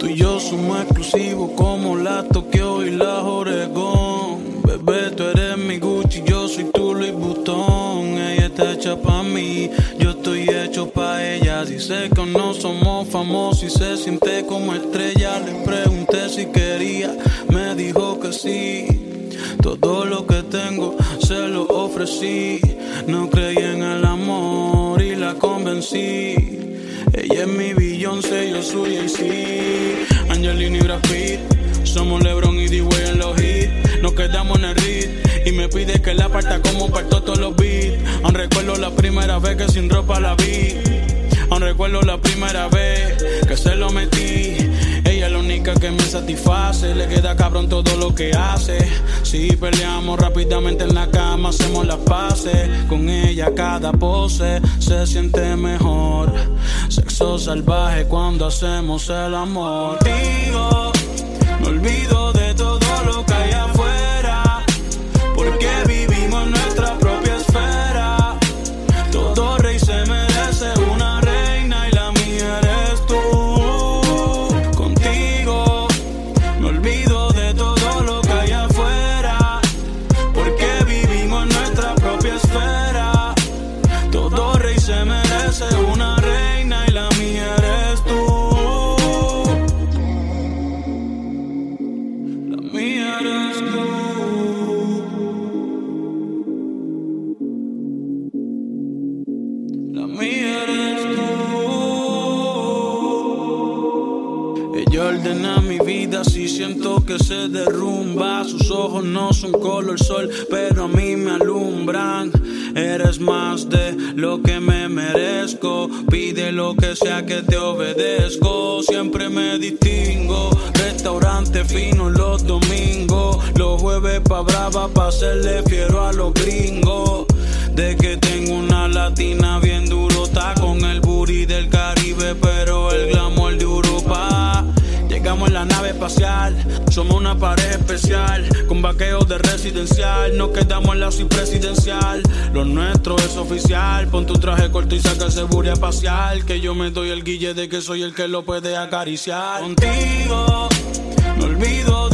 Tú y yo somos exclusivos como la Tokio y la Oregón. Bebé, tú eres mi Gucci, yo soy tu Louis Vuitton. Ella está hecha pa' mí, yo estoy hecho pa' ella. Sé que no somos famosos y se siente como estrella. Le pregunté si quería, me dijo que sí. Todo lo que tengo se lo ofrecí. No creí en el amor y la convencí. Ella es mi Beyoncé, yo soy AC. Angelina y Brad Pitt. Somos LeBron y D-Way en los hits. Nos quedamos en el rit. Y me pide que la parta como parto todos los beats. Aún recuerdo la primera vez que sin ropa la vi. Aún recuerdo la primera vez que se lo metí. Ella es la única que me satisface. Le queda cabrón todo lo que hace. Si peleamos rápidamente en la cama, hacemos las paces. Con ella cada pose se siente mejor. Sexo salvaje cuando hacemos el amor. Contigo, me olvido mi vida, si siento que se derrumba. Sus ojos no son color sol, pero a mí me alumbran. Eres más de lo que me merezco. Pide lo que sea que te obedezco. Siempre me distingo. Restaurante fino los domingos. Los jueves pa' brava, pa' hacerle fiero a los gringos. Espacial, somos una pared especial, con vaqueos de residencial, nos quedamos en la presidencial. Lo nuestro es oficial, pon tu traje corto y saca ese booty espacial, que yo me doy el guille de que soy el que lo puede acariciar. Contigo, me olvido